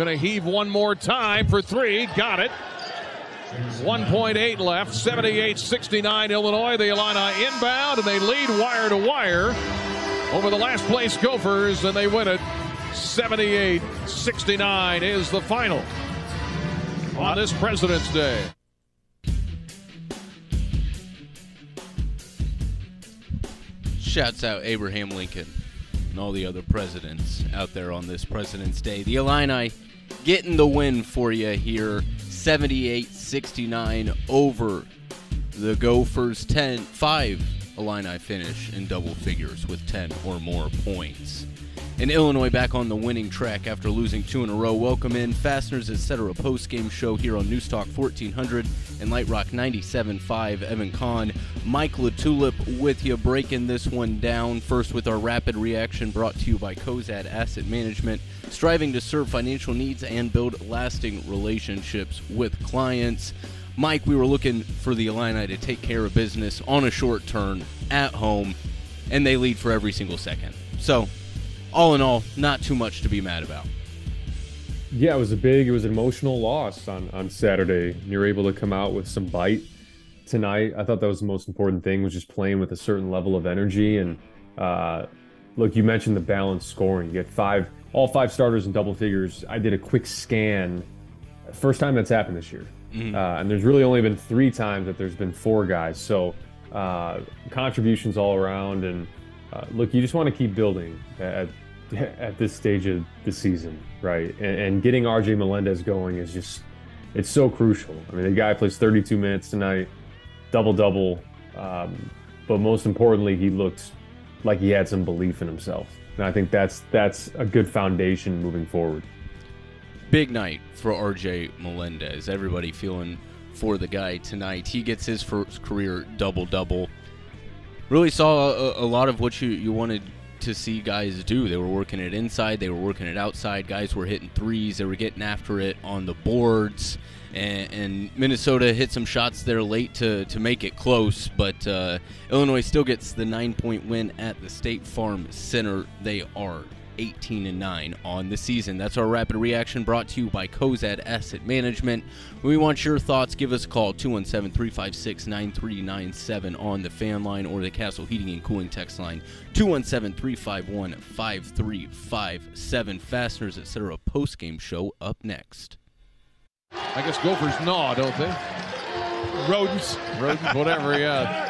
Going to heave one more time for three. Got it. 1.8 left. 78 69 Illinois. The Illini inbound, and they lead wire to wire over the last place Gophers, and they win it. 78 69 is the final on this President's Day. Shouts out Abraham Lincoln and all the other presidents out there on this President's Day. The Illini getting the win for you here 78 69 over the Gophers 10 5 Illini finish in double figures with 10 or more points. And Illinois back on the winning track after losing two in a row. Welcome in Fasteners Etc. post game show here on News Talk 1400 and Light Rock 97.5. Evan Kahn, Mike LaTulip with you, breaking this one down. First with our rapid reaction brought to you by Cozad Asset Management, striving to serve financial needs and build lasting relationships with clients. Mike, we were looking for the Illini to take care of business on a short turn at home, and they lead for every single second. So all in all, not too much to be mad about. Yeah, it was a big, it was an emotional loss on on Saturday. You're able to come out with some bite tonight. I thought that was the most important thing was just playing with a certain level of energy. And uh, look, you mentioned the balanced scoring. You get five, all five starters in double figures. I did a quick scan. First time that's happened this year, mm-hmm. uh, and there's really only been three times that there's been four guys. So uh, contributions all around and uh, look, you just want to keep building at, at this stage of the season, right? And, and, getting RJ Melendez going is just, it's so crucial. I mean, the guy plays 32 minutes tonight, double double. Um, but most importantly, he looked like he had some belief in himself. And I think that's that's a good foundation moving forward. Big night for RJ Melendez. Everybody feeling for the guy tonight. He gets his first career double double really saw a, a, lot of what you, you wanted to see guys do. They were working it inside, they were working it outside. Guys were hitting threes, they were getting after it on the boards. And, and Minnesota hit some shots there late to, to make it close, but uh, Illinois still gets the nine point win at the State Farm Center. They are 18 and 9 on the season. That's our rapid reaction brought to you by Cozad Asset Management. We want your thoughts. Give us a call 217 356 9397 on the fan line or the Castle Heating and Cooling text line 217 351 5357. Fasteners, etc. Post game show up next. I guess Gophers gnaw, don't they? Rodents. Rodents, whatever, yeah.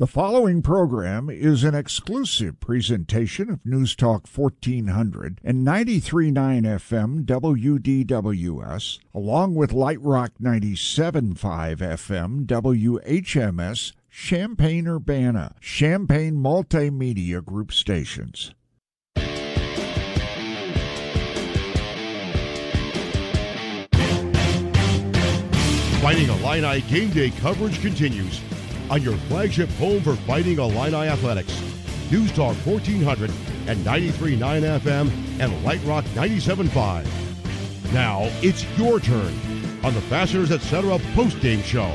The following program is an exclusive presentation of News Talk 1400 and 93.9 FM WDWS, along with Light Rock 97.5 FM WHMS, Champaign Urbana, Champaign Multimedia Group stations. Fighting Illini game day coverage continues on your flagship home for Fighting Illini Athletics. News Talk 1400 and 93.9 FM and Light Rock 97.5. Now it's your turn on the Fasteners Etc. post-game show.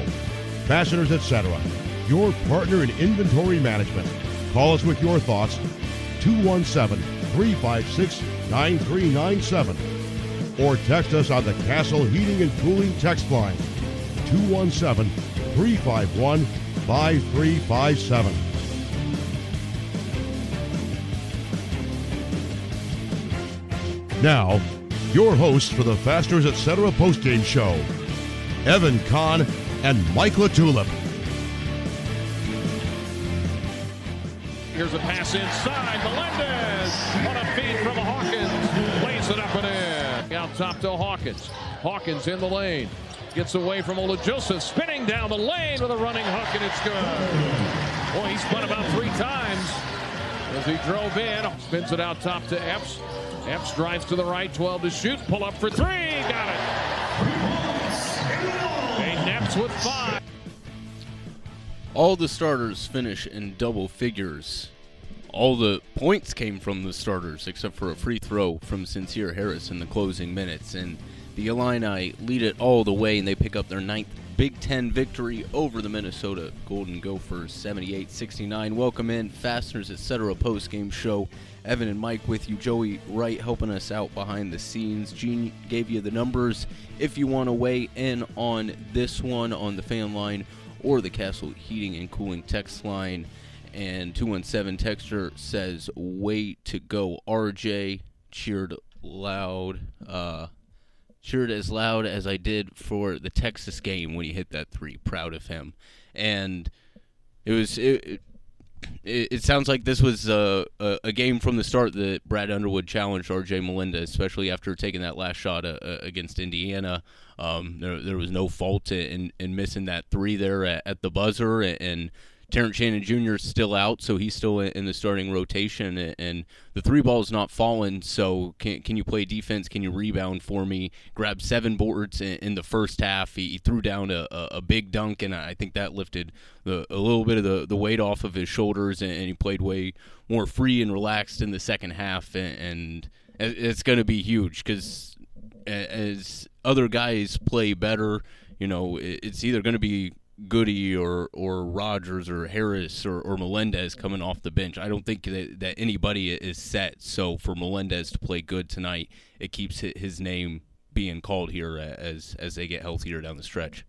Fasteners Etc., your partner in inventory management. Call us with your thoughts 217 356 9397 or text us on the Castle Heating and Cooling text line 217 351 5357. Now, your hosts for the Fasteners Etc. postgame show, Evan Kahn and Mike LaTulip. Here's a pass inside. Melendez on a feed from Hawkins. Lays it up and in. Out top to Hawkins. Hawkins in the lane. Gets away from Ola Joseph, spinning down the lane with a running hook, and it's good. Boy, he spun about three times as he drove in. Oh, spins it out top to Epps. Epps drives to the right, 12 to shoot. Pull up for three. Got it. Epps with five. All the starters finish in double figures. All the points came from the starters, except for a free throw from Sincere Harris in the closing minutes. And the Illini lead it all the way, and they pick up their ninth Big Ten victory over the Minnesota Golden Gophers, 78-69. Welcome in, Fasteners Etc. post game show. Evan and Mike with you. Joey Wright helping us out behind the scenes. Gene gave you the numbers if you want to weigh in on this one on the fan line or the Castle Heating and Cooling text line. And 217 Texture says, way to go, RJ. Cheered loud. Uh, cheered as loud as I did for the Texas game when he hit that three. Proud of him. And it was. It, it, it sounds like this was a, a, a, game from the start that Brad Underwood challenged R.J. Melendez, especially after taking that last shot uh, uh, against Indiana. Um, there, there was no fault in, in missing that three there at, at the buzzer, and, and Terrence Shannon Jr. is still out, so he's still in the starting rotation, and the three ball is not falling. So can can you play defense? Can you rebound for me? Grab seven boards in, the first half. He, threw down a, a, big dunk, and I think that lifted the, a little bit of the, the weight off of his shoulders, and, he played way more free and relaxed in the second half, and, and it's going to be huge because as other guys play better, you know, it's either going to be Goode or or Rodgers or Harris or, or Melendez coming off the bench. I don't think that, that anybody is set. So for Melendez to play good tonight, it keeps his name being called here as as they get healthier down the stretch.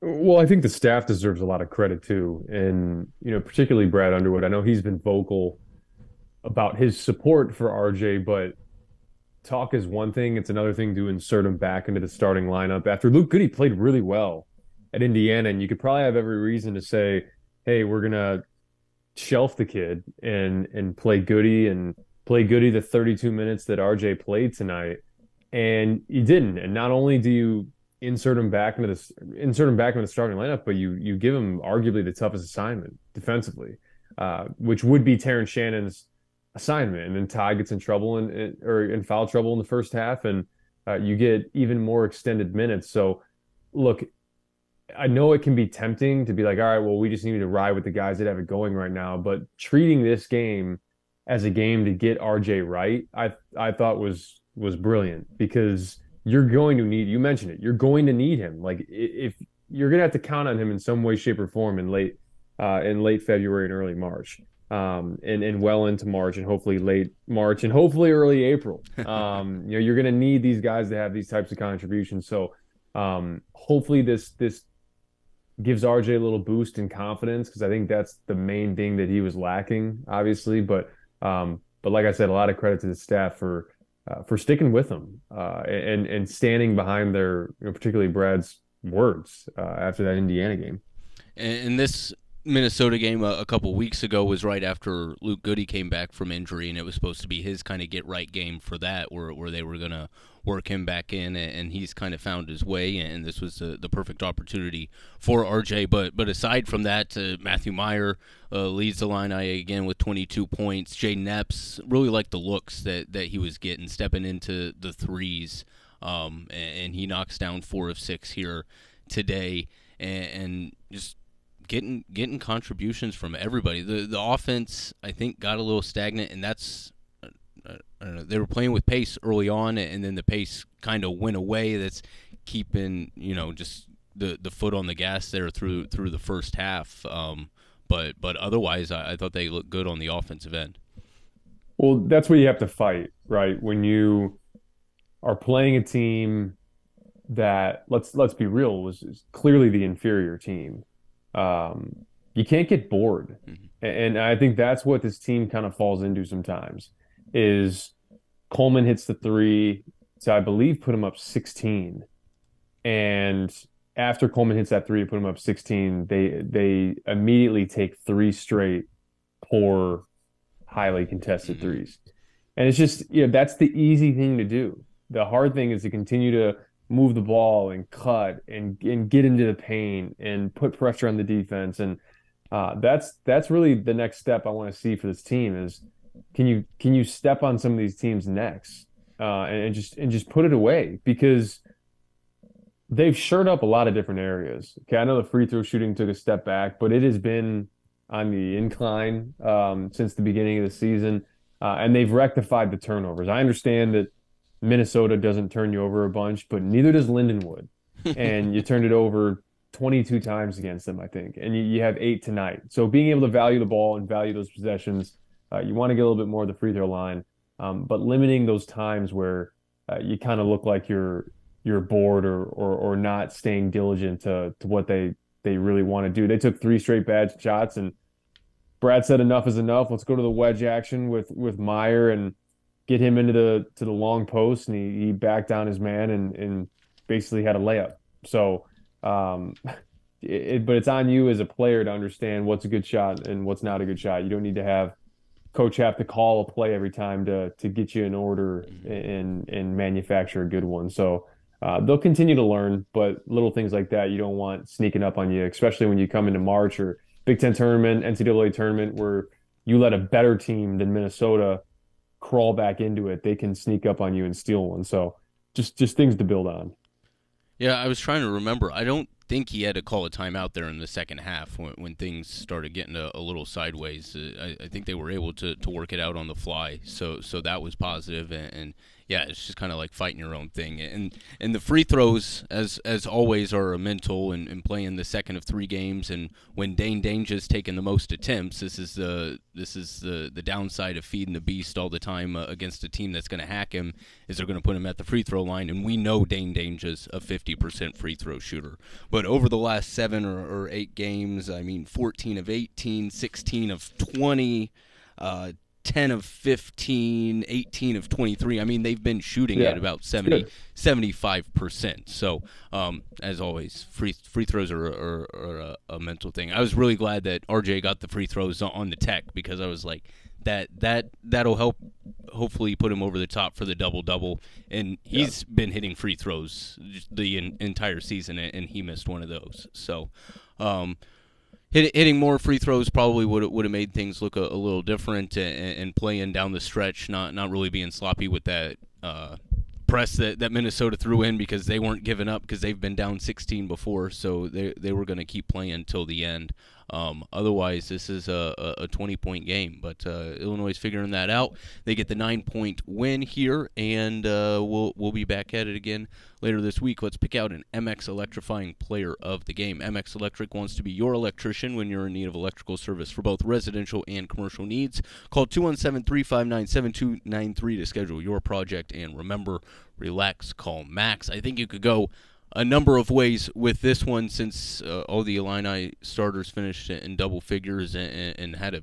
Well, I think the staff deserves a lot of credit too, and you know particularly Brad Underwood. I know he's been vocal about his support for RJ, but talk is one thing; it's another thing to insert him back into the starting lineup after Luke Goode played really well at Indiana, and you could probably have every reason to say, "Hey, we're gonna shelf the kid and and play Goode and play Goode the 32 minutes that RJ played tonight." And you didn't. And not only do you insert him back into the insert him back into the starting lineup, but you you give him arguably the toughest assignment defensively, uh, which would be Terrence Shannon's assignment. And then Ty gets in trouble and or in foul trouble in the first half, and uh, you get even more extended minutes. So, look, I know it can be tempting to be like, all right, well, we just need to ride with the guys that have it going right now. But treating this game as a game to get RJ right, I I thought was was brilliant because you're going to need. You mentioned it. You're going to need him. Like if you're going to have to count on him in some way, shape, or form in late uh, in late February and early March, um, and and well into March, and hopefully late March, and hopefully early April. Um, you know, you're going to need these guys to have these types of contributions. So um, hopefully this this gives RJ a little boost in confidence because I think that's the main thing that he was lacking, obviously. But um, but like I said, a lot of credit to the staff for uh, for sticking with him uh, and and standing behind their, you know, particularly Brad's words uh, after that Indiana game. And this Minnesota game a, a couple weeks ago was right after Luke Goode came back from injury, and it was supposed to be his kind of get right game for that, where where they were gonna work him back in, and he's kind of found his way, and this was the, the perfect opportunity for RJ. But but aside from that, uh, Matthew Mayer uh, leads the line again with 22 points. Jay Epps really liked the looks that that he was getting, stepping into the threes, um, and, and he knocks down four of six here today, and, and just getting getting contributions from everybody. The the offense I think got a little stagnant, and that's uh, know, they were playing with pace early on, and then the pace kind of went away. That's keeping you know just the the foot on the gas there through through the first half. Um, but but otherwise, I, I thought they looked good on the offensive end. Well, that's what you have to fight, right? When you are playing a team that let's let's be real was clearly the inferior team um, you can't get bored. Mm-hmm. And I think that's what this team kind of falls into sometimes is Coleman hits the three to, I believe, put him up 16. And after Coleman hits that three to put him up 16, they they immediately take three straight poor, highly contested mm-hmm. threes. And it's just, you know, that's the easy thing to do. The hard thing is to continue to move the ball and cut and and get into the paint and put pressure on the defense and uh, that's that's really the next step I want to see for this team is can you can you step on some of these teams' next uh, and, and, just and just put it away because they've shored up a lot of different areas. Okay, I know the free throw shooting took a step back, but it has been on the incline um, since the beginning of the season. uh, and they've rectified the turnovers. I understand that Minnesota doesn't turn you over a bunch, but neither does Lindenwood. and you turned it over 22 times against them, I think, and you, you have eight tonight. So being able to value the ball and value those possessions, uh, you want to get a little bit more of the free throw line, um, but limiting those times where uh, you kind of look like you're you're bored or, or or not staying diligent to to what they they really want to do. They took three straight bad shots, and Brad said enough is enough. Let's go to the wedge action with with Mayer and get him into the to the long post, and he, he backed down his man and and basically had a layup. So, um, it, but it's on you as a player to understand what's a good shot and what's not a good shot. You don't need to have coach have to call a play every time to to get you in order mm-hmm. and and manufacture a good one. So. Uh, they'll continue to learn, but little things like that you don't want sneaking up on you, especially when you come into March or Big Ten tournament, NCAA tournament, where you let a better team than Minnesota crawl back into it. They can sneak up on you and steal one. So just just things to build on. Yeah, I was trying to remember. I don't think he had to call a timeout there in the second half when, when things started getting a, a little sideways. Uh, I, I, think they were able to, to work it out on the fly, so so that was positive, and, and yeah, it's just kind of like fighting your own thing. And and the free throws, as as always, are a mental and, and playing the second of three games. And when Dain Dainja's taking the most attempts, this is the this is the the downside of feeding the beast all the time uh, against a team that's going to hack him. Is they're going to put him at the free throw line, and we know Dain Dainja's a 50% free throw shooter. But over the last seven or, or eight games, I mean, 14 of 18, 16 of 20. Uh, 10 of 15, 18 of 23. I mean, they've been shooting yeah. at about 70, 75%. So, um, as always, free free throws are, are, are a, a, mental thing. I was really glad that RJ got the free throws on the tech because I was like, that that that'll help hopefully put him over the top for the double double and he's yeah. been hitting free throws the in, entire season and he missed one of those so um, hit, hitting more free throws probably would would have made things look a, a little different, and, and, playing down the stretch, not not really being sloppy with that uh, press that, that Minnesota threw in because they weren't giving up because they've been down 16 before, so they they were going to keep playing until the end. Um, otherwise, this is a, a 20 point game, but uh, Illinois is figuring that out. They get the nine point win here, and uh, we'll we'll be back at it again later this week. Let's pick out an MX electrifying player of the game. MX Electric wants to be your electrician when you're in need of electrical service for both residential and commercial needs. Call 217 359 7293 to schedule your project, and remember, relax, call Max. I think you could go a number of ways with this one since uh, all the Illini starters finished in double figures and, and had a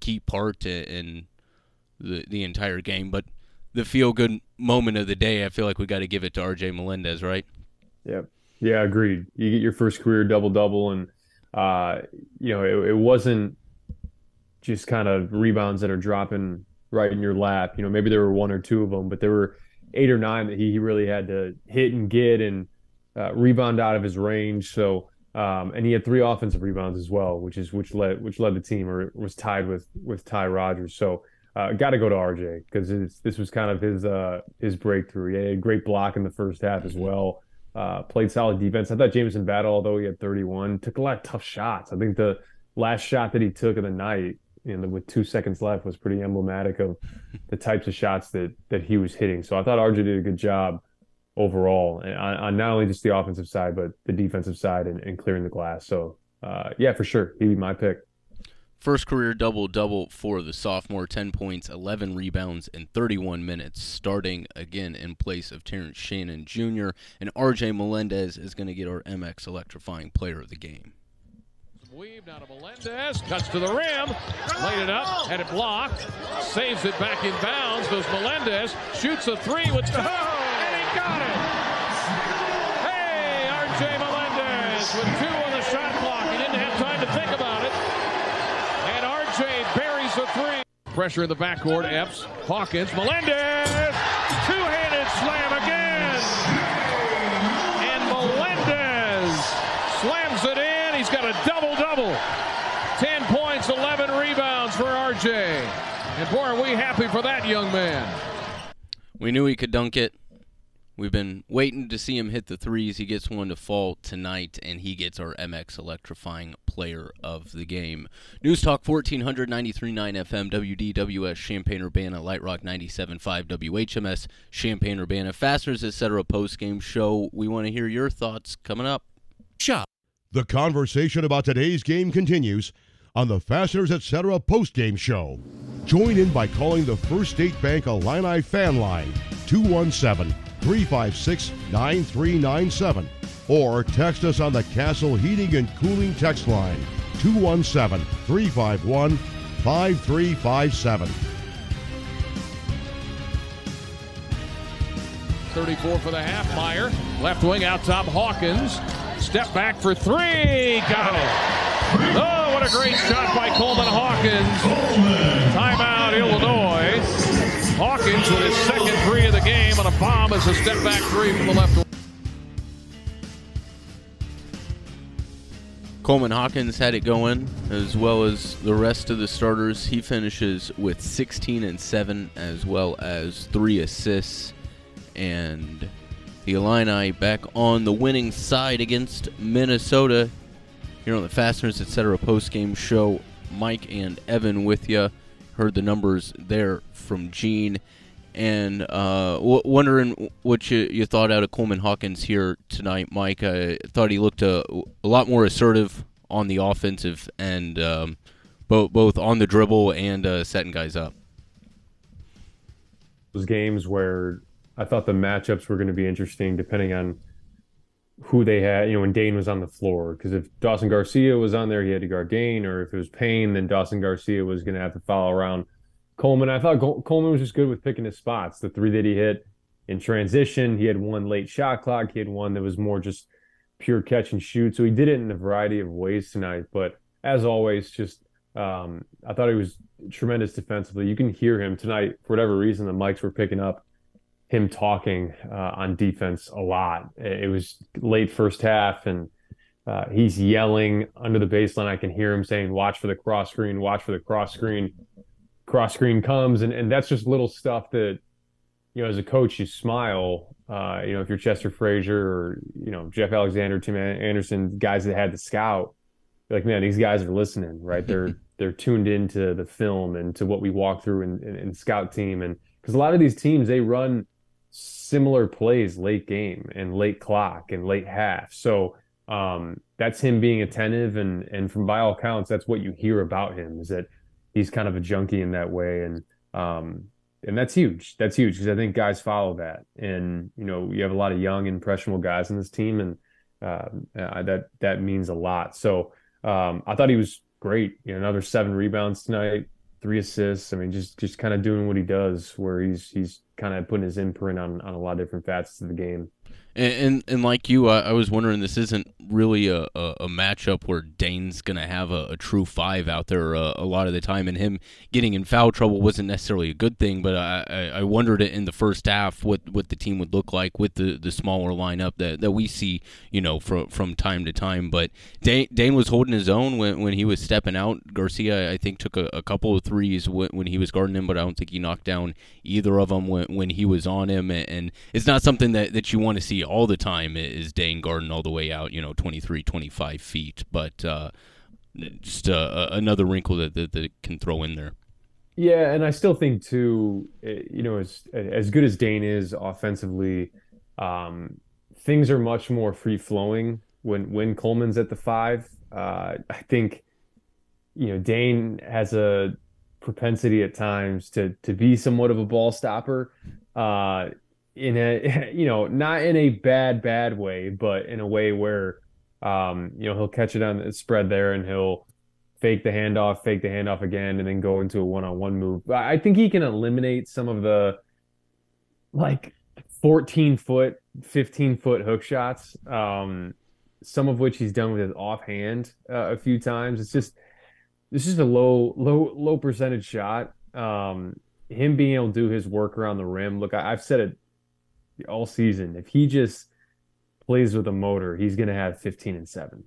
key part in the the entire game. But the feel good moment of the day, I feel like we got to give it to RJ Melendez, right? Yep. Yeah, agreed. You get your first career double double, and uh, you know it, it wasn't just kind of rebounds that are dropping right in your lap. You know, maybe there were one or two of them, but there were eight or nine that he, he really had to hit and get and uh, rebound out of his range. So um, and he had three offensive rebounds as well, which is which led which led the team or was tied with with Ty Rodgers. So uh, got to go to RJ because this was kind of his uh, his breakthrough. He had a great block in the first half as well. Uh, played solid defense. I thought Jamison Battle, although he had 31, took a lot of tough shots. I think the last shot that he took of the night, you know, with two seconds left, was pretty emblematic of the types of shots that that he was hitting. So I thought RJ did a good job overall on, on, not only just the offensive side but the defensive side and, and clearing the glass. So uh, yeah, for sure, he'd be my pick. First career double double for the sophomore 10 points, 11 rebounds, in 31 minutes, starting again in place of Terrence Shannon Jr. And RJ Melendez is going to get our MX electrifying player of the game. Weave down to Melendez, cuts to the rim, laid it up, had it blocked, saves it back in bounds. Goes Melendez, shoots a three with. Oh! got it. Hey, R.J. Melendez with two on the shot clock. He didn't have time to think about it. And R.J. buries a three. Pressure in the backcourt. Epps, Hawkins, Melendez. Two-handed slam again. And Melendez slams it in. He's got a double-double. 10 points, 11 rebounds for RJ. And boy, are we happy for that young man. We knew he could dunk it We've been waiting to see him hit the threes. He gets one to fall tonight, and he gets our MX electrifying player of the game. News Talk 1493.9 FM, WDWS, Champaign Urbana, Light Rock 97.5, WHMS, Champaign Urbana, Fasteners, etc. Post game show. We want to hear your thoughts coming up. Shop. The conversation about today's game continues on the Fasteners Etc. post game show. Join in by calling the First State Bank Illini fan line 217- 356 9397 or text us on the Castle Heating and Cooling text line 217 351 5357. 34 for the half. Mayer, left wing out top. Hawkins, step back for three. Got it. Oh, what a great shot by Coleman Hawkins. Timeout, Illinois. Hawkins with his second three bomb as a step back three from the left. Coleman Hawkins had it going as well as the rest of the starters. He finishes with 16 and 7 as well as 3 assists and the Illini back on the winning side against Minnesota here on the Fasteners Etc. post game show. Mike and Evan with you. Heard the numbers there from Gene, and uh, w- wondering what you, you thought out of Coleman Hawkins here tonight, Mike. I thought he looked a, a lot more assertive on the offensive and um, both both on the dribble and uh, setting guys up. Those games where I thought the matchups were going to be interesting, depending on who they had. You know, when Dain was on the floor, because if Dawson Garcia was on there, he had to guard Dain, or if it was Payne, then Dawson Garcia was going to have to follow around Coleman, I thought Coleman was just good with picking his spots. The three that he hit in transition, he had one late shot clock. He had one that was more just pure catch and shoot. So he did it in a variety of ways tonight. But as always, just um, I thought he was tremendous defensively. You can hear him tonight for whatever reason. The mics were picking up him talking uh, on defense a lot. It was late first half, and uh, he's yelling under the baseline. I can hear him saying, "Watch for the cross screen! Watch for the cross screen!" Cross screen comes and, and that's just little stuff that you know as a coach you smile uh, you know if you're chester frazier or you know geoff alexander tim anderson guys that had the scout like man these guys are listening right? They're they're tuned into the film and to what we walk through in, in, in scout team. And because a lot of these teams they run similar plays late game and late clock and late half. So um, that's him being attentive. And and from by all accounts that's what you hear about him is that he's kind of a junkie in that way, and um, and that's huge. That's huge because I think guys follow that, and you know you have a lot of young impressionable guys in this team, and uh, that that means a lot. So um, I thought he was great. You know, another seven rebounds tonight, three assists. I mean, just just kind of doing what he does, where he's he's kind of putting his imprint on on a lot of different facets of the game. And, and, and like you, I, I, was wondering, this isn't really a, a, a matchup where Dain's going to have a, a, true five out there uh, a lot of the time, and him getting in foul trouble wasn't necessarily a good thing. But I, I, I wondered in the first half what, what the team would look like with the, the smaller lineup that, that we see, you know, from from time to time. But Dane, Dain was holding his own when, when he was stepping out. Garcia, I think, took a, a couple of threes when, when he was guarding him, but I don't think he knocked down either of them when, when he was on him. And, and it's not something that, that you want to see all the time is Dain Garden all the way out, you know, 23, 25 feet. But uh, just uh, another wrinkle that, that, that can throw in there. Yeah, and I still think too, eh, you know, as as good as Dain is offensively, um, things are much more free flowing when when Coleman's at the five. Uh, I think, you know, Dain has a propensity at times to to be somewhat of a ball stopper. Uh, in a you know not in a bad bad way but in a way where um you know he'll catch it on the spread there and he'll fake the handoff fake the handoff again and then go into a one-on-one move. I think he can eliminate some of the like 14 foot 15 foot hook shots um some of which he's done with his offhand uh, a few times. It's just it's just a low low low percentage shot. Um him being able to do his work around the rim. Look I, i've said it all season. If he just plays with a motor, he's going to have 15 and 7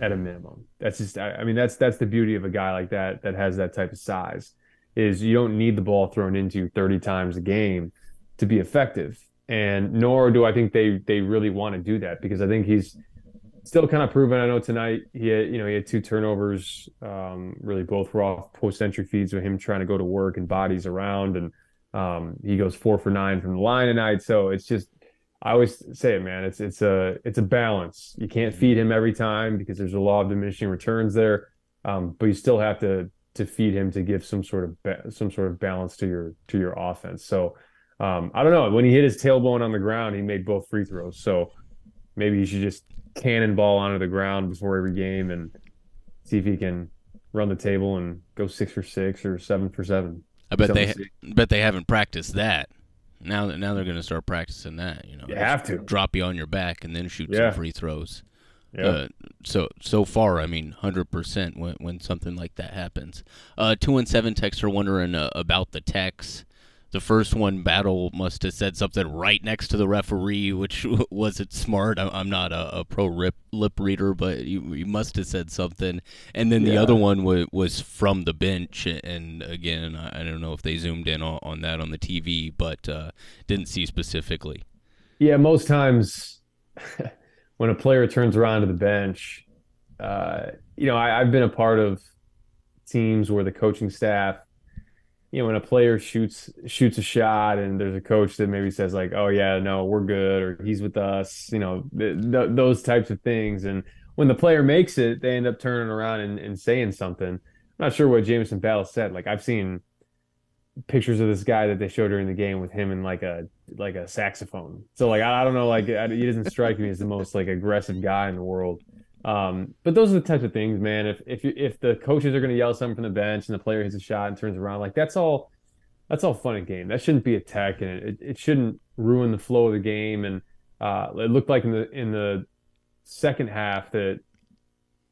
at a minimum. That's just I mean that's that's the beauty of a guy like that that has that type of size is you don't need the ball thrown into you 30 times a game to be effective. and nor do I think they they really want to do that because I think he's still kind of proven. I know tonight he had you know he had two turnovers, um, really both were off post entry feeds with him trying to go to work and bodies around, and um, he goes four for nine from the line tonight. So it's just I always say it, man. It's it's a it's a balance. You can't feed him every time because there's a law of diminishing returns there, um, but you still have to to feed him to give some sort of ba- some sort of balance to your to your offense. So um, I don't know. When he hit his tailbone on the ground, he made both free throws. So maybe he should just cannonball onto the ground before every game and see if he can run the table and go six for six or seven for seven. I bet they bet they haven't practiced that. Now that now they're going to start practicing that. You know, you have to drop you on your back and then shoot yeah. some free throws. Yeah. Uh, so so far, I mean, hundred percent when when something like that happens. Uh, two and seven texts are wondering uh, about the text. The first one, Battle must have said something right next to the referee, which wasn't smart. I'm not a, a pro rip, lip reader, but you, you, must have said something. And then the Yeah. other one was, was from the bench. And again, I don't know if they zoomed in on, on that on the TV, but uh, didn't see specifically. Yeah, most times when a player turns around to the bench, uh, you know, I, I've been a part of teams where the coaching staff, you know, when a player shoots shoots a shot and there's a coach that maybe says like, "Oh yeah, no, we're good," or "He's with us," you know, th th those types of things. And when the player makes it, they end up turning around and, and saying something. I'm not sure what Jamison Battle said. Like I've seen pictures of this guy that they showed during the game with him and like a like a saxophone. So like I, I don't know, like I, he doesn't strike me as the most like aggressive guy in the world. Um, but those are the types of things, man. If if you, if the coaches are going to yell something from the bench and the player hits a shot and turns around, like that's all that's all fun and game. That shouldn't be a tech, and it it shouldn't ruin the flow of the game. And uh, it looked like in the in the second half that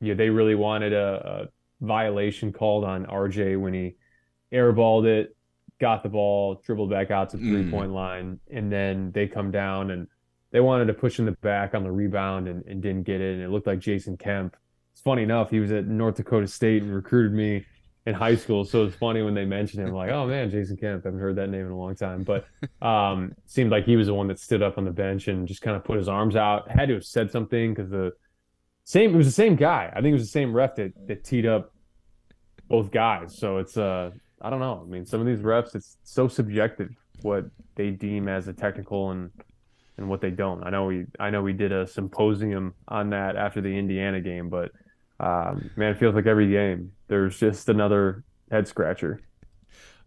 you know, they really wanted a, a violation called on RJ when he airballed it, got the ball, dribbled back out to the three point line, and then they come down and they wanted to push in the back on the rebound and, and didn't get it. And it looked like Jason Kemp. It's funny enough, he was at North Dakota State and recruited me in high school. So it's funny when they mentioned him, like, oh man, Jason Kemp. I haven't heard that name in a long time. But um seemed like he was the one that stood up on the bench and just kind of put his arms out. Had to have said something because the same it was the same guy. I think it was the same ref that, that teed up both guys. So it's uh I don't know. I mean, some of these refs, it's so subjective what they deem as a technical and and what they don't. I know we I know we did a symposium on that after the Indiana game, but um, man, it feels like every game there's just another head scratcher.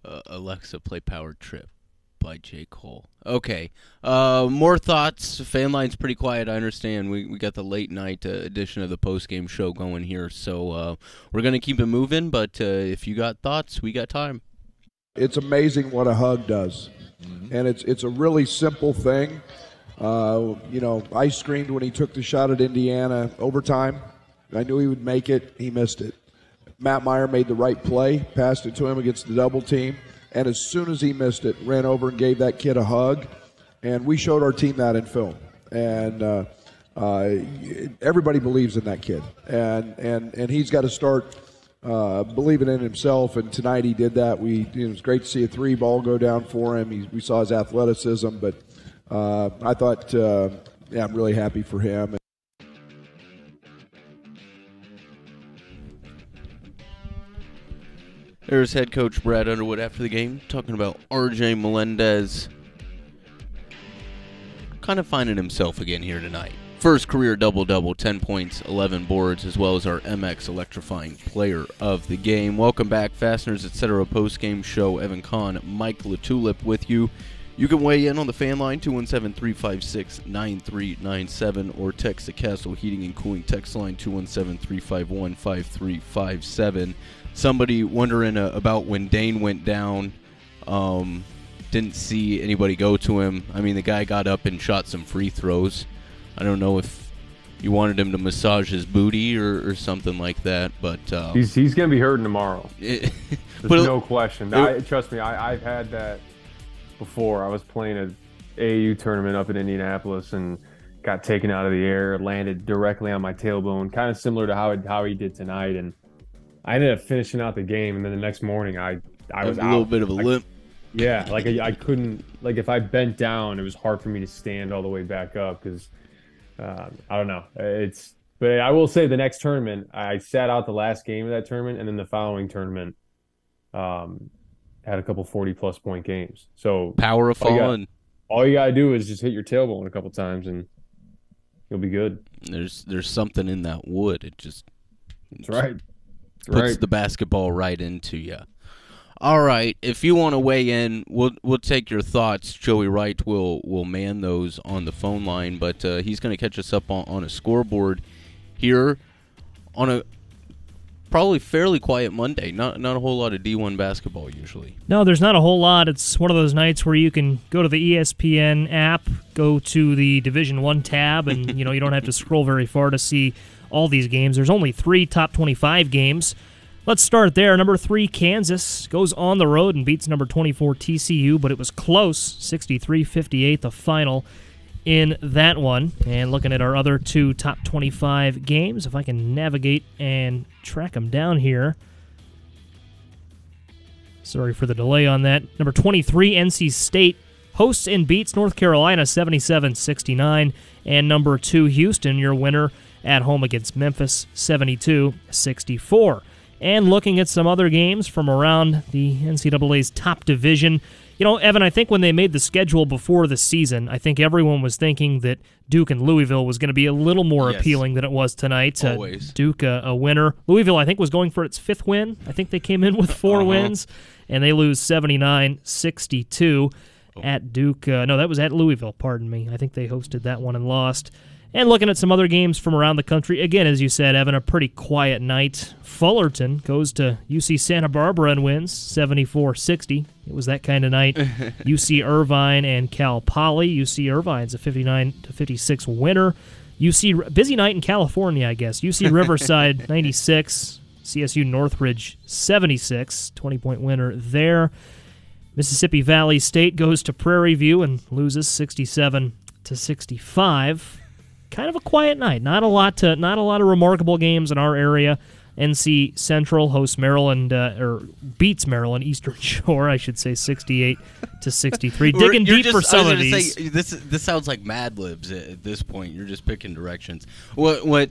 Uh, Alexa, play Power Trip by J. Cole. Okay. Uh, more thoughts. Fan line's pretty quiet. I understand. We, we got the late night uh, edition of the post game show going here, so uh, we're gonna keep it moving. But uh, if you got thoughts, we got time. It's amazing what a hug does, and it's it's a really simple thing. Uh, you know, I screamed when he took the shot at Indiana overtime. I knew he would make it. He missed it. Matt Mayer made the right play, passed it to him against the double team, and as soon as he missed it, ran over and gave that kid a hug. And we showed our team that in film, and uh, uh, everybody believes in that kid, and and and he's got to start uh, believing in himself. And tonight he did that. We it was great to see a three ball go down for him. He, we saw his athleticism, but uh, I thought, uh, yeah, I'm really happy for him. There's head coach Brad Underwood after the game talking about RJ Melendez. Kind of finding himself again here tonight. First career double double, 10 points, 11 boards, as well as our MX electrifying player of the game. Welcome back, Fasteners, etc. post game show. Evan Kahn, Mike Latulip with you. You can weigh in on the fan line 217 356 9397 or text the Castle Heating and Cooling text line 217 351 5357. Somebody wondering uh, about when Dain went down. Um, didn't see anybody go to him. I mean, the guy got up and shot some free throws. I don't know if you wanted him to massage his booty or, or something like that, but um, He's he's gonna be hurting tomorrow. it- There's no question. I, trust me, I, I've had that before. I was playing a AU tournament up in Indianapolis and got taken out of the air, landed directly on my tailbone, kind of similar to how it, how he did tonight. And I ended up finishing out the game, and then the next morning, I I was a little out. bit of a limp. Yeah, like I, I, couldn't like if I bent down, it was hard for me to stand all the way back up because uh, I don't know. It's but I will say the next tournament, I sat out the last game of that tournament, and then the following tournament, um, had a couple forty plus point games. So power of falling. All you gotta do is just hit your tailbone a couple times, and you'll be good. There's there's something in that wood. It just that's right. That's puts right. the basketball right into you. All right, if you want to weigh in, we'll we'll take your thoughts. Joey Wright will will man those on the phone line, but uh, he's going to catch us up on, on a scoreboard here on a probably fairly quiet Monday. Not not a whole lot of D1 basketball usually. No, there's not a whole lot. It's one of those nights where you can go to the ESPN app, go to the Division 1 tab and you know, you don't have to scroll very far to see all these games. There's only 3 top 25 games. Let's start there. Number 3 Kansas goes on the road and beats number 24 TCU, but it was close, 63-58 the final in that one. And looking at our other two top 25 games, if I can navigate and track them down here. Sorry for the delay on that. Number 23, NC State hosts and beats North Carolina 77 69. And number 2, Houston, your winner at home against Memphis 72 64. And looking at some other games from around the NCAA's top division, you know, Evan, I think when they made the schedule before the season, I think everyone was thinking that Duke and Louisville was going to be a little more yes. appealing than it was tonight. Uh, Always. Uh, Duke, uh, a winner. Louisville, I think, was going for its fifth win. I think they came in with 4 uh-huh. wins, and they lose 79 62 at Duke. Uh, no, that was at Louisville, pardon me. I think they hosted that one and lost. And looking at some other games from around the country, again, as you said, having a pretty quiet night. Fullerton goes to UC Santa Barbara and wins 74 60. It was that kind of night. UC Irvine and Cal Poly. UC Irvine's a 59 to 56 winner. UC busy night in California, I guess. UC Riverside 96, CSU Northridge 76, 20 point winner there. Mississippi Valley State goes to Prairie View and loses 67 to 65 kind of a quiet night. Not a lot to not a lot of remarkable games in our area. NC Central hosts Maryland uh, or beats Maryland Eastern Shore, I should say, sixty-eight to sixty-three. Digging deep just, for some of these. Say, this this sounds like Mad Libs at this point. You're just picking directions. What what?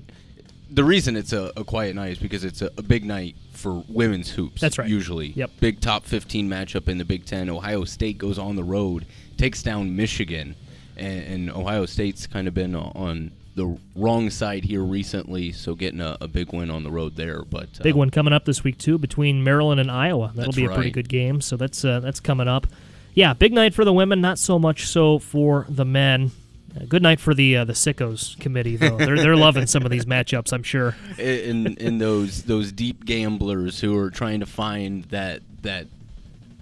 The reason it's a, a quiet night is because it's a, a, big night for women's hoops. That's right. Usually, yep. Big top fifteen matchup in the Big Ten. Ohio State goes on the road, takes down Michigan, and, and Ohio State's kind of been on the wrong side here recently, so getting a, a big win on the road there. But uh, big one coming up this week too between Maryland and Iowa. That'll be a right. pretty good game. So that's uh, that's coming up. Yeah, big night for the women, not so much so for the men. Uh, good night for the uh, the sickos committee though. they're they're loving some of these matchups, I'm sure. In in those those deep gamblers who are trying to find that that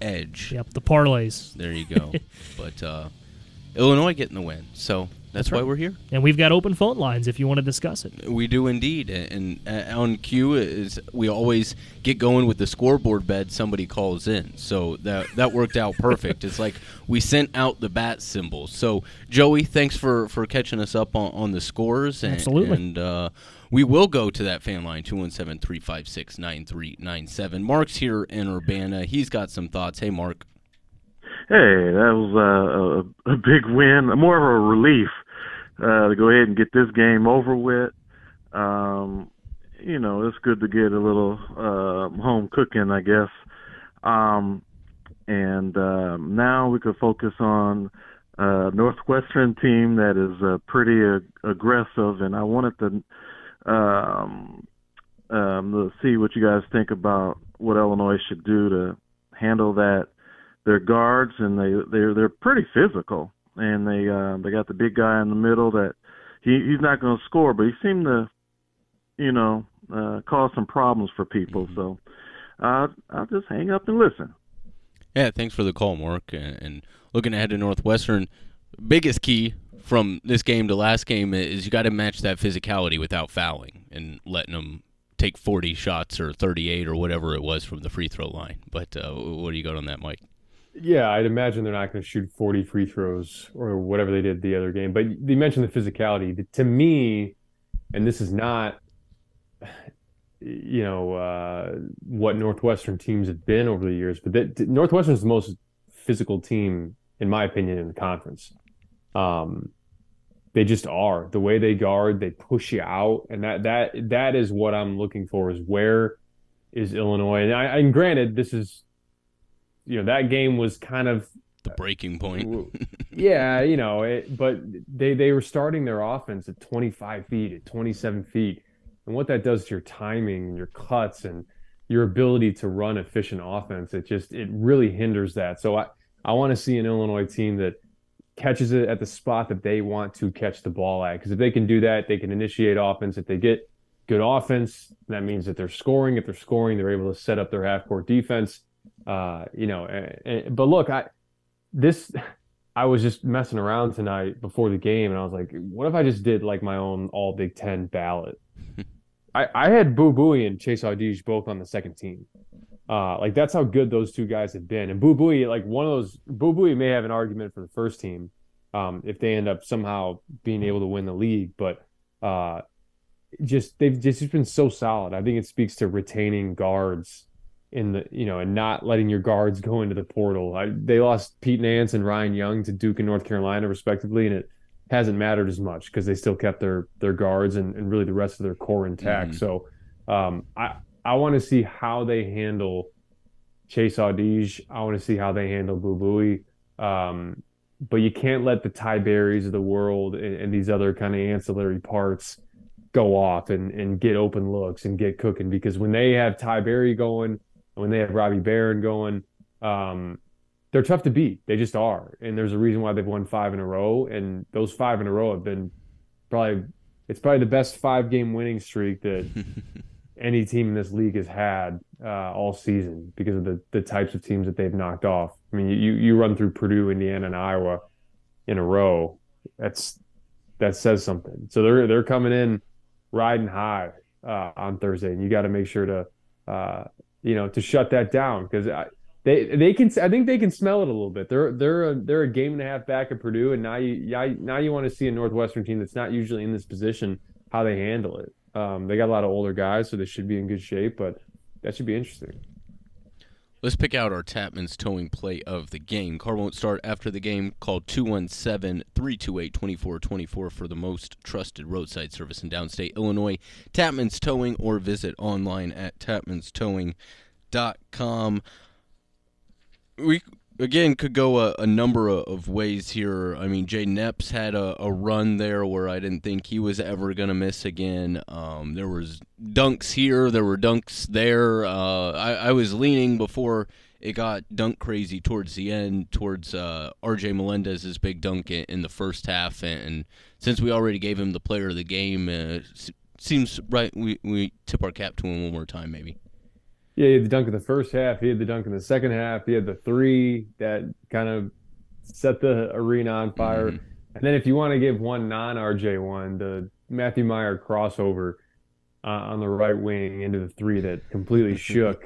edge. Yep, the parlays. There you go. but uh, Illinois getting the win, so that's, why we're here. And we've got open phone lines if you want to discuss it. We do indeed. And uh, on cue is we always get going with the scoreboard bed. Somebody calls in, so that that worked out perfect. it's like we sent out the bat symbol. So Joey, thanks for for catching us up on, on the scores. And, Absolutely. And uh, we will go to that fan line 217-356-9397. Mark's here in Urbana. He's got some thoughts. Hey, Mark. Hey, that was uh, a, a big win, more of a relief uh, to go ahead and get this game over with. Um, you know, it's good to get a little uh, home cooking, I guess. Um, and um, now we could focus on uh, Northwestern team that is uh, pretty uh, aggressive, and I wanted to um, um, to see what you guys think about what Illinois should do to handle that their guards, and they they're they're pretty physical, and they uh, they got the big guy in the middle that he he's not going to score, but he seemed to, you know, uh, cause some problems for people. Mm-hmm. So uh, I'll just hang up and listen. Yeah, thanks for the call, Mark. And, and looking ahead to Northwestern, biggest key from this game to last game is you got to match that physicality without fouling and letting them take 40 shots or 38 or whatever it was from the free throw line. But uh, what do you got on that, Mike? Yeah, I'd imagine they're not going to shoot 40 free throws or whatever they did the other game. But you mentioned the physicality. To me, and this is not, you know, uh, what Northwestern teams have been over the years, but Northwestern is the most physical team, in my opinion, in the conference. Um, they just are the way they guard, they push you out, and that that that is what I'm looking for. Is where is Illinois? And, I, and granted, this is you know that game was kind of the breaking point. yeah, you know, it, but they they were starting their offense at 25 feet, at 27 feet, and what that does to your timing, your cuts, and your ability to run efficient offense, it just it really hinders that. So I I want to see an Illinois team that catches it at the spot that they want to catch the ball at. Because if they can do that, they can initiate offense. If they get good offense, that means that they're scoring. If they're scoring, they're able to set up their half court defense. Uh, you know, and, but look, I this I was just messing around tonight before the game, and I was like, what if I just did like my own All Big Ten ballot? I, I had Boo Buie and Chase Audige both on the second team. Uh, like that's how good those two guys have been. And Boo Buie, like one of those, Boo Buie may have an argument for the first team um, if they end up somehow being able to win the league. But uh, just they've just been so solid. I think it speaks to retaining guards in the you know and not letting your guards go into the portal. I, they lost Pete Nance and Ryan Young to Duke and North Carolina respectively, and it hasn't mattered as much because they still kept their their guards and, and really the rest of their core intact. Mm-hmm. So um, I I want to see how they handle Chase Audige. I want to see how they handle Boo Buie. Um, but you can't let the Ty Berrys of the world and, and these other kind of ancillary parts go off and, and get open looks and get cooking because when they have Ty Berry going, when they have Robbie Beran going, um, they're tough to beat. They just are. And there's a reason why they've won five in a row. And those five in a row have been probably, it's probably the best five game winning streak that any team in this league has had uh, all season because of the, the types of teams that they've knocked off. I mean, you, you run through Purdue, Indiana, and Iowa in a row. That's, that says something. So they're, they're coming in riding high uh, on Thursday and you got to make sure to, uh, you know, to shut that down because they they can I think they can smell it a little bit. They're they're a, they're a game and a half back at Purdue, and now you now you want to see a Northwestern team that's not usually in this position how they handle it. Um, they got a lot of older guys, so they should be in good shape, but that should be interesting. Let's pick out our Tapman's towing play of the game. Car won't start after the game. Call 217 328 2424 for the most trusted roadside service in downstate Illinois. Tapman's Towing or visit online at tapmanstowing.com we again could go a, a number of, of, ways here. I mean, Jay Epps had a, a, run there where I didn't think he was ever going to miss again. Um, there was dunks here, there were dunks there. Uh, I, I, was leaning before it got dunk crazy towards the end, towards uh, R.J. Melendez's big dunk in, in, the first half, and, and, since we already gave him the player of the game, uh, seems right. We we tip our cap to him one more time, maybe. Yeah, he had the dunk in the first half. He had the dunk in the second half. He had the three that kind of set the arena on fire. Mm-hmm. And then if you want to give one non RJ one, the Matthew Mayer crossover uh, on the right wing into the three that completely shook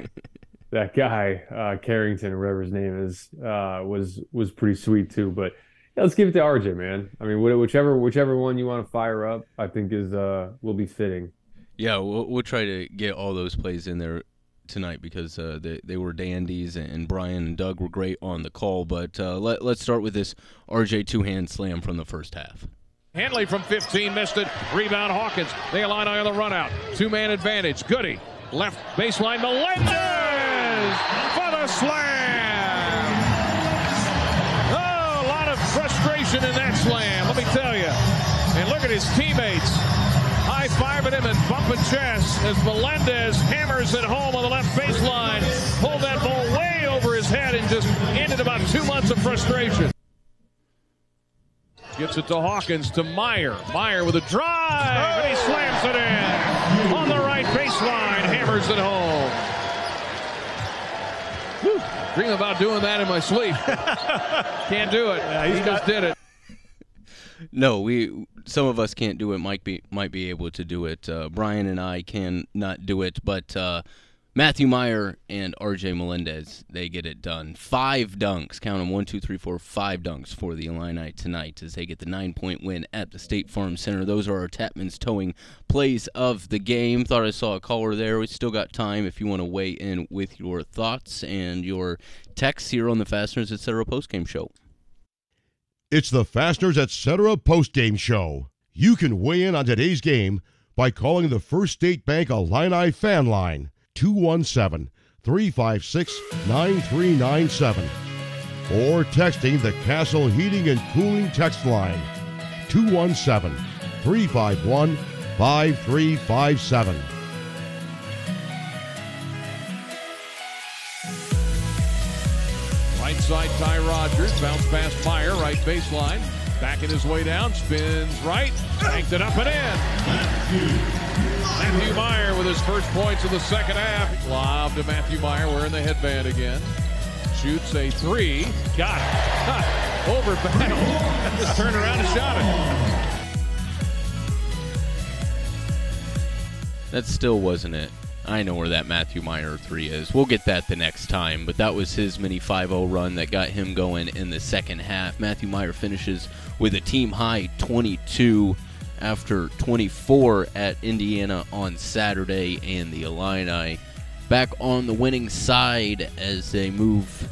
that guy uh, Carrington or whatever his name is uh, was was pretty sweet too. But yeah, let's give it to RJ, man. I mean, whichever whichever one you want to fire up, I think is uh will be fitting. Yeah, we'll, we'll try to get all those plays in there tonight because uh, they, they were dandies and Brian and Doug were great on the call. But uh, let, let's start with this RJ two hand slam from the first half. Hanley from 15 missed it. Rebound Hawkins. They align on the run out. Two man advantage. Goode. Left baseline. Melendez for the slam. Oh, a lot of frustration in that slam, let me tell you. And look at his teammates high-fiving him and bumping chest as Melendez hammers it home on the left baseline. Pulled that ball way over his head and just ended about two months of frustration. Gets it to Hawkins to Mayer. Mayer with a drive, and he slams it in on the right baseline. Hammers it home. Whew. Dream about doing that in my sleep. Can't do it. Yeah, he got, just did it. No, we some of us can't do it. Might be might be able to do it. Uh, Brian and I can not do it, but uh, Matthew Mayer and RJ Melendez, they get it done. Five dunks, count them one, two, three, four, five dunks for the Illini tonight as they get the nine point win at the State Farm Center. Those are our Tapman's Towing plays of the game. Thought I saw a caller there. We still got time if you want to weigh in with your thoughts and your texts here on the Fasteners Etc. postgame show. It's the Fasteners Etc. postgame show. You can weigh in on today's game by calling the First State Bank Illini fan line 217 356 9397 or texting the Castle Heating and Cooling text line 217 351 5357. Right side, Ty Rodgers. Bounce past Mayer, right baseline. Backing his way down, spins right, banked it up and in. Matthew Mayer with his first points of the second half. Lob to Matthew Mayer wearing the headband again. Shoots a three. Got it. Over bounds. Just turned around and shot it. That still wasn't it. I know where that Matthew Mayer 3 is. We'll get that the next time, but that was his mini 5 0 run that got him going in the second half. Matthew Mayer finishes with a team high 22 after 24 at Indiana on Saturday, and the Illini back on the winning side as they move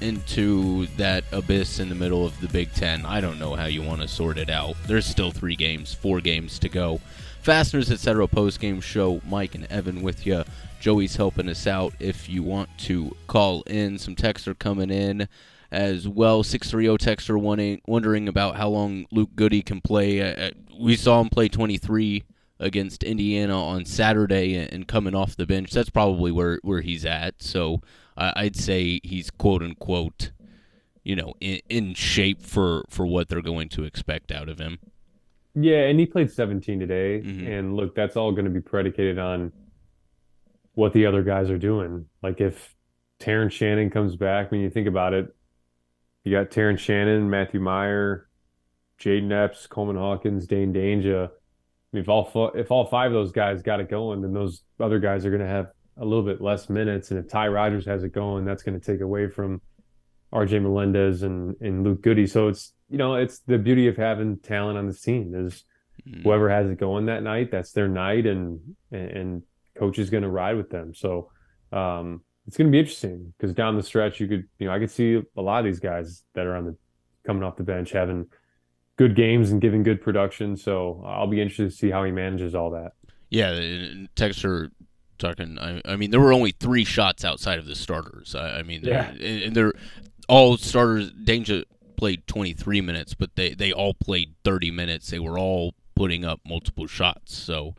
into that abyss in the middle of the Big Ten. I don't know how you want to sort it out. There's still three games, four games to go. Fasteners, etc. post game show. Mike and Evan with you. Joey's helping us out. If you want to call in, some texts are coming in as well. 630 texter wondering about how long Luke Goode can play. Uh, we saw him play 23 against Indiana on Saturday and coming off the bench. That's probably where, where he's at. So uh, I'd say he's quote unquote, you know, in, in shape for, for what they're going to expect out of him. Yeah, and he played 17 today. Mm-hmm. And look, that's all going to be predicated on what the other guys are doing. Like if Terrence Shannon comes back, when you think about it, you got Terrence Shannon, Matthew Mayer, Jayden Epps, Coleman Hawkins, Dain Dainja. I mean, if all if all five of those guys got it going, then those other guys are going to have a little bit less minutes. And if Ty Rodgers has it going, that's going to take away from RJ Melendez and, and Luke Goode. So it's you know, it's the beauty of having talent on the team is mm. whoever has it going that night, that's their night, and and coach is going to ride with them. So um, it's going to be interesting because down the stretch, you could you know I could see a lot of these guys that are on the coming off the bench having good games and giving good production. So I'll be interested to see how he manages all that. Yeah, Texter talking. I, I, mean, there were only three shots outside of the starters. I, I mean, yeah. and they're all starters. Dainja played 23 minutes, but they, they all played 30 minutes. They were all putting up multiple shots. So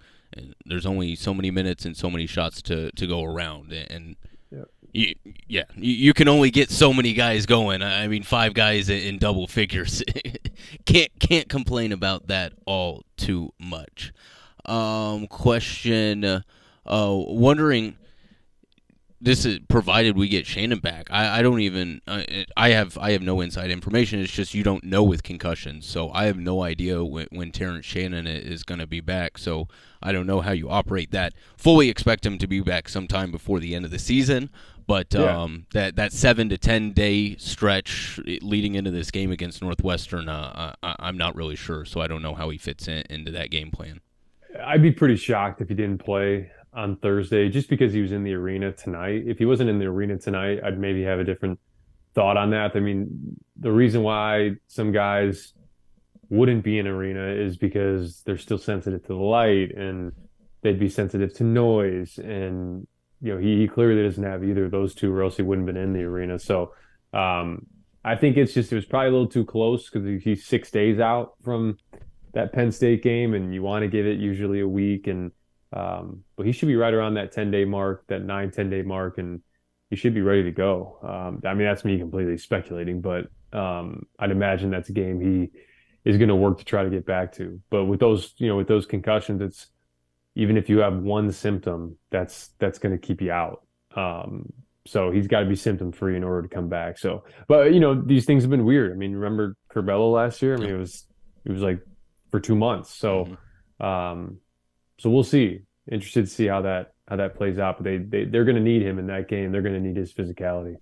there's only so many minutes and so many shots to, to go around. And yep. you, yeah, you, you, can only get so many guys going. I mean, five guys in double figures. can't can't complain about that all too much. Um, question, uh, wondering this is provided we get Shannon back. I, I don't even I, I have I have no inside information. It's just you don't know with concussions, so I have no idea when, when Terrence Shannon is going to be back. So I don't know how you operate that. Fully expect him to be back sometime before the end of the season, but yeah. um, that that seven to ten day stretch leading into this game against Northwestern, uh, I, am not really sure. So I don't know how he fits in, into that game plan. I'd be pretty shocked if he didn't play on Thursday just because he was in the arena tonight. If he wasn't in the arena tonight, I'd maybe have a different thought on that. I mean, the reason why some guys wouldn't be in arena is because they're still sensitive to the light and they'd be sensitive to noise and you know he, he clearly doesn't have either of those two or else he wouldn't have been in the arena so um, i think it's just it was probably a little too close because he's six days out from that penn state game and you want to give it usually a week and um, but he should be right around that 10 day mark, that nine, 10 day mark, and he should be ready to go. Um, I mean, that's me completely speculating, but um, I'd imagine that's a game he is going to work to try to get back to. But with those, you know, with those concussions, it's even if you have one symptom, that's that's going to keep you out. Um, so he's got to be symptom free in order to come back. So, but you know, these things have been weird. I mean, remember Curbelo last year? I mean, it was it was like for two months. So, mm-hmm. um, so we'll see. Interested to see how that how that plays out. But they, they they're going to need him in that game. They're going to need his physicality.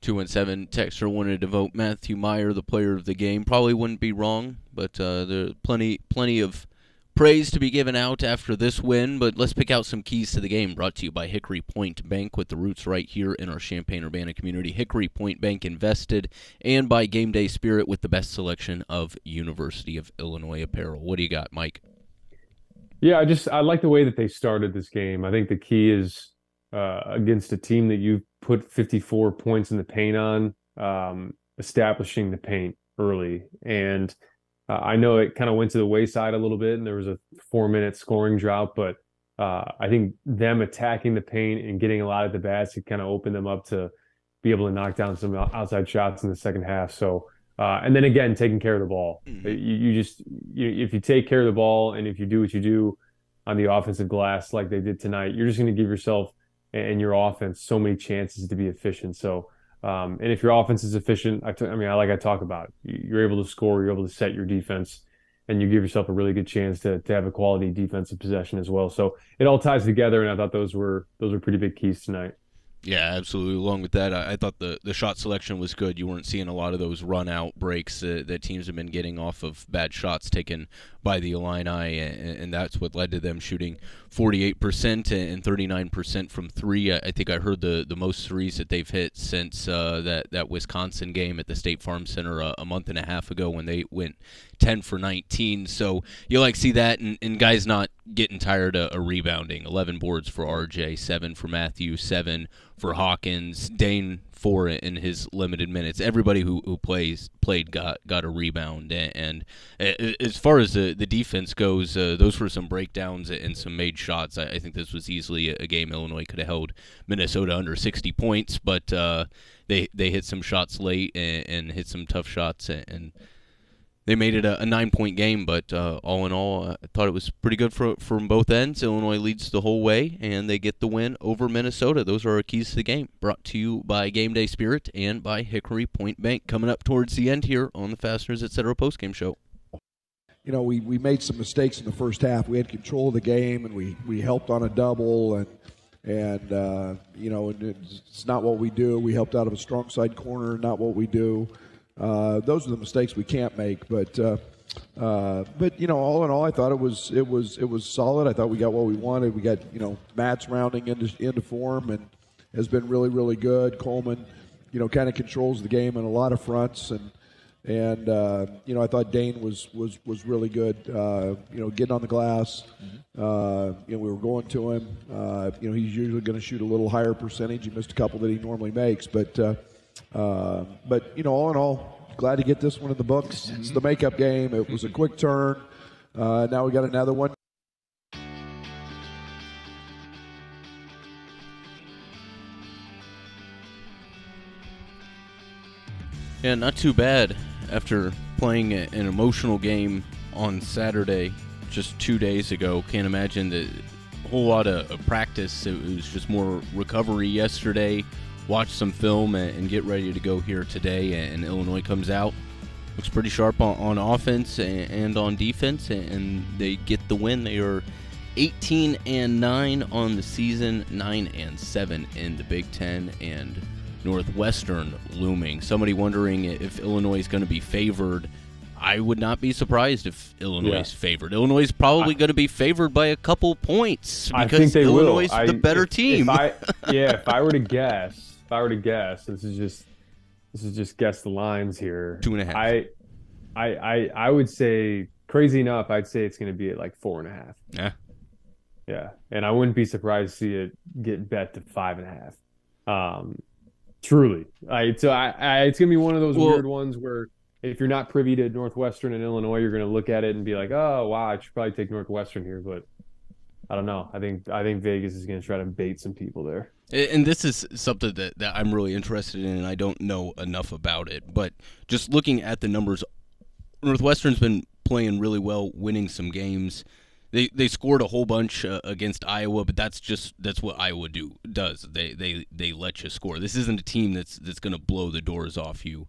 Two and seven. Texter wanted to vote Matthew Mayer the player of the game. Probably wouldn't be wrong, but uh, there's plenty plenty of praise to be given out after this win. But let's pick out some keys to the game. Brought to you by Hickory Point Bank, with the roots right here in our Champaign Urbana community. Hickory Point Bank invested, and by Game Day Spirit with the best selection of University of Illinois apparel. What do you got, Mike? Yeah, I just I like the way that they started this game. I think the key is uh, against a team that you put 54 points in the paint on, um, establishing the paint early. And uh, I know it kind of went to the wayside a little bit, and there was a four minute scoring drought, but uh, I think them attacking the paint and getting a lot of the bats kind of open them up to be able to knock down some outside shots in the second half. So, uh, and then again, taking care of the ball. Mm-hmm. You, you, just, you, if you take care of the ball and if you do what you do on the offensive glass like they did tonight, you're just going to give yourself and your offense so many chances to be efficient. So, um, and if your offense is efficient, I, t- I mean, I like I talk about, you're able to score, you're able to set your defense, and you give yourself a really good chance to to have a quality defensive possession as well. So it all ties together, and I thought those were those were pretty big keys tonight. Yeah, absolutely. Along with that, I, I, thought the, the shot selection was good. You weren't seeing a lot of those run out breaks uh, that teams have been getting off of bad shots taken by the Illini, and, and that's what led to them shooting 48% and 39% from three. I, I, think I heard the, the most threes that they've hit since uh, that, that Wisconsin game at the State Farm Center a, a, month and a half ago when they went 10 for 19. So you like see that, and, and guys not getting tired of, of rebounding. 11 boards for RJ, 7 for Matthew, 7 for Hawkins, Dain four in his limited minutes. Everybody who, who plays played got got a rebound, and, and as far as the, the defense goes, uh, those were some breakdowns and some made shots. I, I think this was easily a, game Illinois could have held Minnesota under 60 points, but uh, they they hit some shots late and, and hit some tough shots and, and they made it a, a nine point game, but uh, all in all, I thought it was pretty good for, from both ends. Illinois leads the whole way, and they get the win over Minnesota. Those are our keys to the game. Brought to you by Game Day Spirit and by Hickory Point Bank. Coming up towards the end here on the Fasteners Etc. postgame show. You know, we, we made some mistakes in the first half. We had control of the game, and we, we helped on a double, and and uh, you know, it's not what we do. We helped out of a strong side corner, not what we do. Uh, those are the mistakes we can't make. But uh, uh, but you know, all in all, I thought it was it was it was solid. I thought we got what we wanted. We got you know Matt's rounding into into form and has been really really good. Coleman, you know, kind of controls the game on a lot of fronts and. And uh, you know, I thought Dain was was was really good. Uh, you know, getting on the glass. Mm-hmm. Uh, you know, we were going to him. Uh, you know, he's usually going to shoot a little higher percentage. He missed a couple that he normally makes, but uh, but you know, all in all, glad to get this one in the books. It's the makeup game. It was a quick turn. Uh, now we got another one. Yeah, not too bad after playing an emotional game on Saturday just two days ago. Can't imagine the whole lot of practice. It was just more recovery yesterday watch some film and, get ready to go here today. And Illinois comes out, looks pretty sharp on, on offense and, on defense, and they get the win. They are 18 and 9 on the season, 9 and 7 in the Big Ten, and Northwestern looming. Somebody wondering if Illinois is going to be favored. I would not be surprised if Illinois yeah. is favored. Illinois is probably going to be favored by a couple points because Illinois is the better if, team. If I, yeah, if I were to guess, if I were to guess, this is just this is just guess the lines here. Two and a half. I I I, I would say crazy enough, I'd say it's gonna be at like four and a half. Yeah. Yeah. And I wouldn't be surprised to see it get bet to five and a half. Um truly. I so I, I it's gonna be one of those well, weird ones where if you're not privy to Northwestern and Illinois, you're gonna look at it and be like, Oh wow, I should probably take Northwestern here, but I don't know. I think I think Vegas is gonna try to bait some people there. And this is something that, that I'm really interested in, and I don't know enough about it. But just looking at the numbers, Northwestern's been playing really well, winning some games. They they scored a whole bunch uh, against Iowa, but that's just that's what Iowa do does. They they they let you score. This isn't a team that's that's going to blow the doors off you.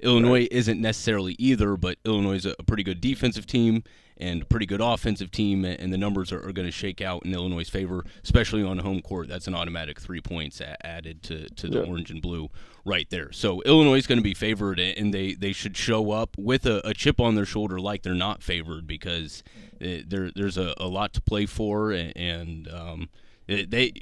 Illinois right. isn't necessarily either, but Illinois is a, pretty good defensive team and a pretty good offensive team, and the numbers are, are going to shake out in Illinois' favor, especially on home court. That's an automatic three points a- added to, to the yeah. orange and blue right there. So Illinois is going to be favored, and they, they should show up with a, a chip on their shoulder like they're not favored because it, there there's a, a lot to play for, and, and um, it, they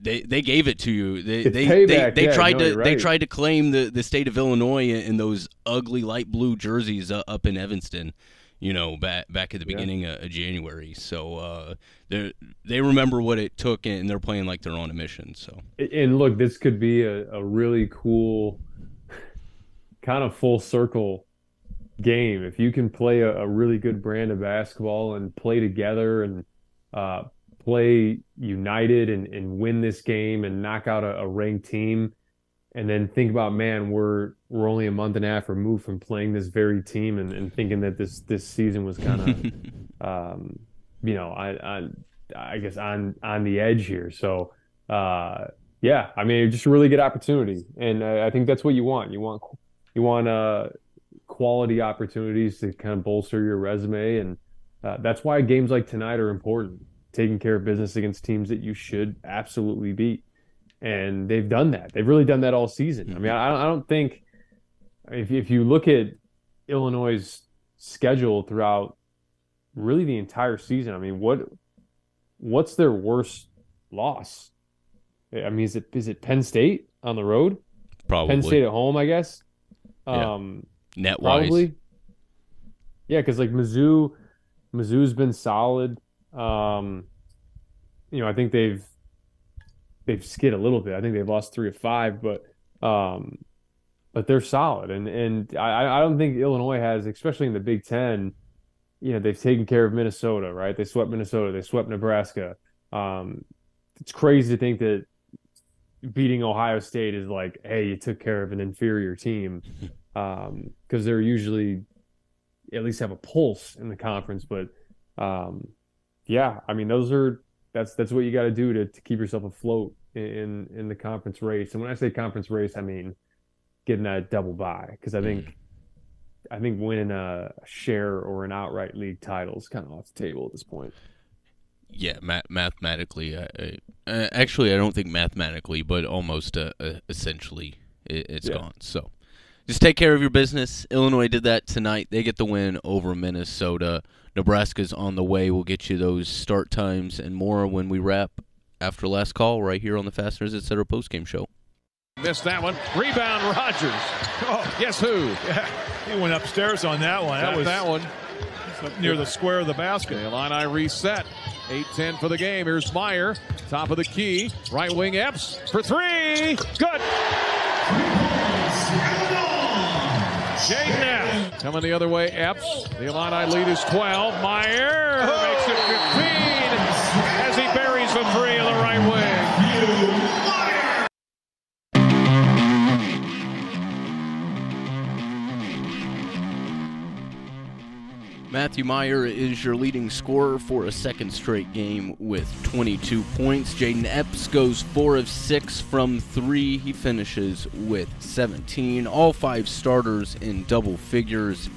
they they gave it to you. They it's they, payback. they, they yeah, tried no, to right. they tried to claim the, the state of Illinois in those ugly light blue jerseys uh, up in Evanston, you know, back back at the beginning yeah. of, January. So uh, they they remember what it took, and they're playing like they're on a mission. So and look, this could be a, a really cool kind of full circle game if you can play a, a really good brand of basketball and play together and uh, play united and, and win this game and knock out a, a, ranked team and then think about man we're we're only a month and a half removed from playing this very team and, and thinking that this this season was kind of um, you know I, I I guess on on the edge here. So uh, yeah I mean just a really good opportunity. And I, I think that's what you want. You want you want uh quality opportunities to kind of bolster your resume. And uh, that's why games like tonight are important taking care of business against teams that you should absolutely beat. And they've done that. They've really done that all season. I mean, I, I don't think if if you look at Illinois' schedule throughout really the entire season, I mean, what what's their worst loss? I mean, is it is it Penn State on the road? Probably Penn State at home, I guess. Yeah. Um, Net probably. Yeah, because like Mizzou, Mizzou's been solid. Um, you know, I think they've they've skid a little bit. I think they've lost three of five, but um, but they're solid. And and I, I don't think Illinois has, especially in the Big Ten, you know, they've taken care of Minnesota, right? They swept Minnesota, they swept Nebraska. Um, it's crazy to think that beating Ohio State is like, hey, you took care of an inferior team, because um, they're usually at least have a pulse in the conference, but um, yeah, I mean those are that's that's what you got to do to to keep yourself afloat in in the conference race. And when I say conference race, I mean getting that double bye because I think mm. I think winning a share or an outright league title is kind of off the table at this point. Yeah, ma- mathematically, I, I, uh, actually, I don't think mathematically, but almost uh, uh, essentially, it, has yeah. gone. So, just take care of your business. Illinois did that tonight. They get the win over Minnesota. Nebraska's on the way. We'll get you those start times and more when we wrap after last call right here on the Fasteners Etc. postgame show. Missed that one. Rebound Rodgers. Oh, guess who? Yeah, he went upstairs on that one. That was that one. Near the square of the basket. The Illini reset. 8-10 for the game. Here's Mayer, top of the key. Right wing Epps for three. Good. Jayden Epps. Coming the other way, Epps. The Illini lead is 12. Mayer makes it 15 Matthew Mayer is your leading scorer for a second straight game with 22 points. Jayden Epps goes 4 of 6 from 3. He finishes with 17. All five starters in double figures.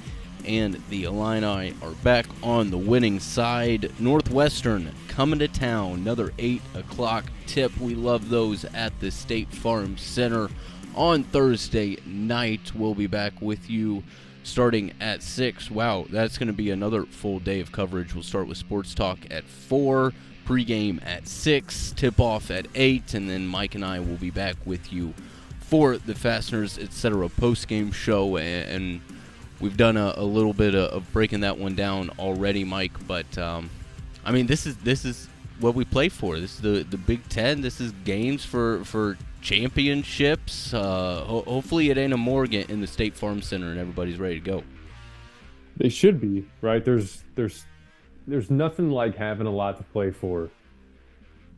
And the Illini are back on the winning side. Northwestern coming to town. Another 8 o'clock tip. We love those at the State Farm Center on Thursday night. We'll be back with you starting at 6. Wow, that's going to be another full day of coverage. We'll start with Sports Talk at 4, pregame at 6, tip off at 8, and then Mike and I will be back with you for the Fasteners, etc. postgame show. And we've done a, a little bit of, breaking that one down already, Mike. But, um, I mean, this is this is what we play for. This is the, the Big Ten. This is games for, for championships. Uh, ho- hopefully, it ain't a Morgan in the State Farm Center and everybody's ready to go. They should be right. There's there's there's nothing like having a lot to play for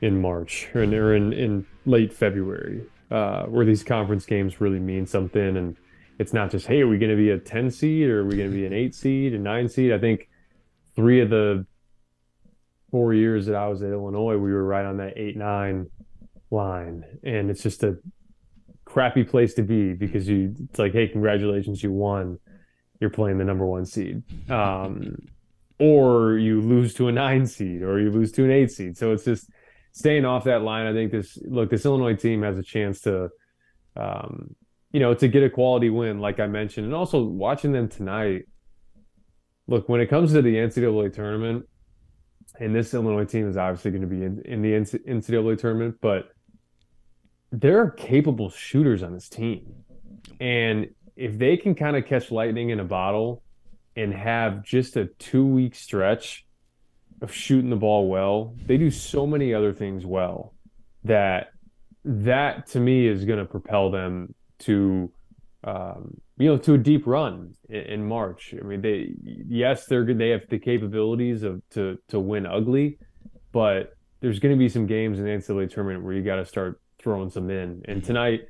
in March or in, or in, in late February, uh, where these conference games really mean something. And it's not just, hey, are we going to be a 10 seed or are we going to be an eight seed, a nine seed? I think three of the four years that I was at Illinois, we were right on that eight, nine line. And it's just a crappy place to be because you it's like, hey, congratulations, you won. You're playing the number one seed. Um, or you lose to a nine seed or you lose to an eight seed. So it's just staying off that line. I think this look, this Illinois team has a chance to um, you know, to get a quality win, like I mentioned, and also watching them tonight. Look, when it comes to the NCAA tournament, and this Illinois team is obviously going to be in, in the NCAA tournament, but there are capable shooters on this team. And if they can kind of catch lightning in a bottle and have just a two week stretch of shooting the ball well, they do so many other things well that that to me is going to propel them to um, you know to a deep run in, in, March. I mean, they yes they're good. They have the capabilities of to to win ugly, but there's going to be some games in the NCAA tournament where you got to start throwing some in. And tonight,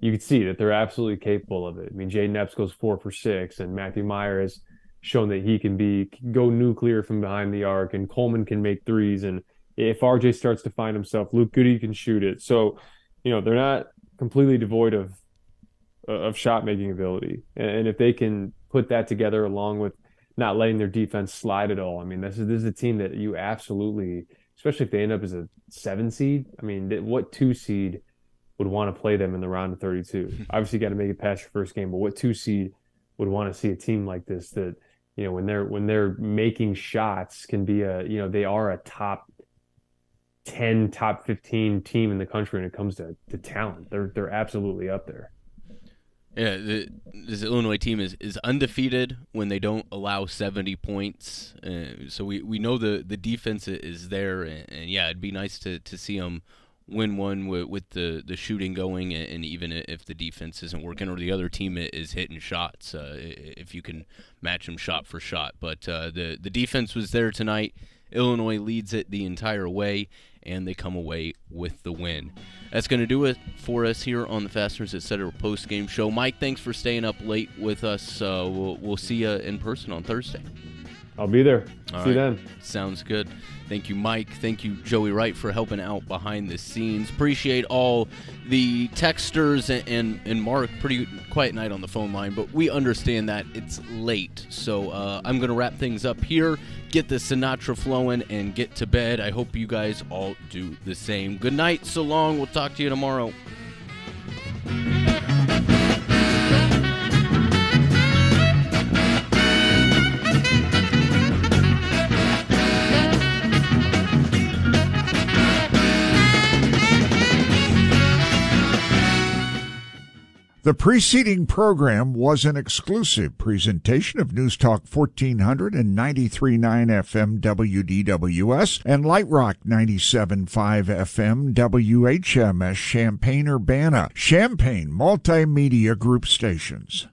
you can see that they're absolutely capable of it. I mean, Jayden Epps goes four for six, and Matthew Mayer has shown that he can be go nuclear from behind the arc, and Coleman can make threes. And if RJ starts to find himself, Luke Goode can shoot it. So, you know, they're not completely devoid of of shot making ability. And if they can put that together along with not letting their defense slide at all, I mean, this is this is a team that you absolutely, especially if they end up as a seven seed. I mean, what two seed would want to play them in the round of 32? Obviously, got to make it past your first game, but what two seed would want to see a team like this that you know when they're when they're making shots can be a you know they are a top 10 top 15 team in the country when it comes to, to talent they're they're absolutely up there yeah, the, this Illinois team is, is undefeated when they don't allow 70 points. Uh, so we, we know the, the defense is there. And, and, yeah, it'd be nice to, to see them win one with, with the, the shooting going. And, and, even if the defense isn't working or the other team is hitting shots, uh, if you can match them shot for shot. But uh, the, the defense was there tonight. Illinois leads it the entire way and they come away with the win. That's going to do it for us here on the Fasteners Etc. post game show. Mike, thanks for staying up late with us. Uh, we'll, we'll see you in person on Thursday. I'll be there. All see right. you then. Sounds good. Thank you, Mike. Thank you, Joey Wright, for helping out behind the scenes. Appreciate all the texters and, and, and Mark. Pretty quiet night on the phone line, but we understand that it's late. So uh, I'm going to wrap things up here, get the Sinatra flowing, and get to bed. I hope you guys all do the same. Good night. So long. We'll talk to you tomorrow. The preceding program was an exclusive presentation of News Talk 1400 and 93.9 FM WDWS and Light Rock 97.5 FM WHMS Champaign Urbana, Champaign Multimedia Group Stations.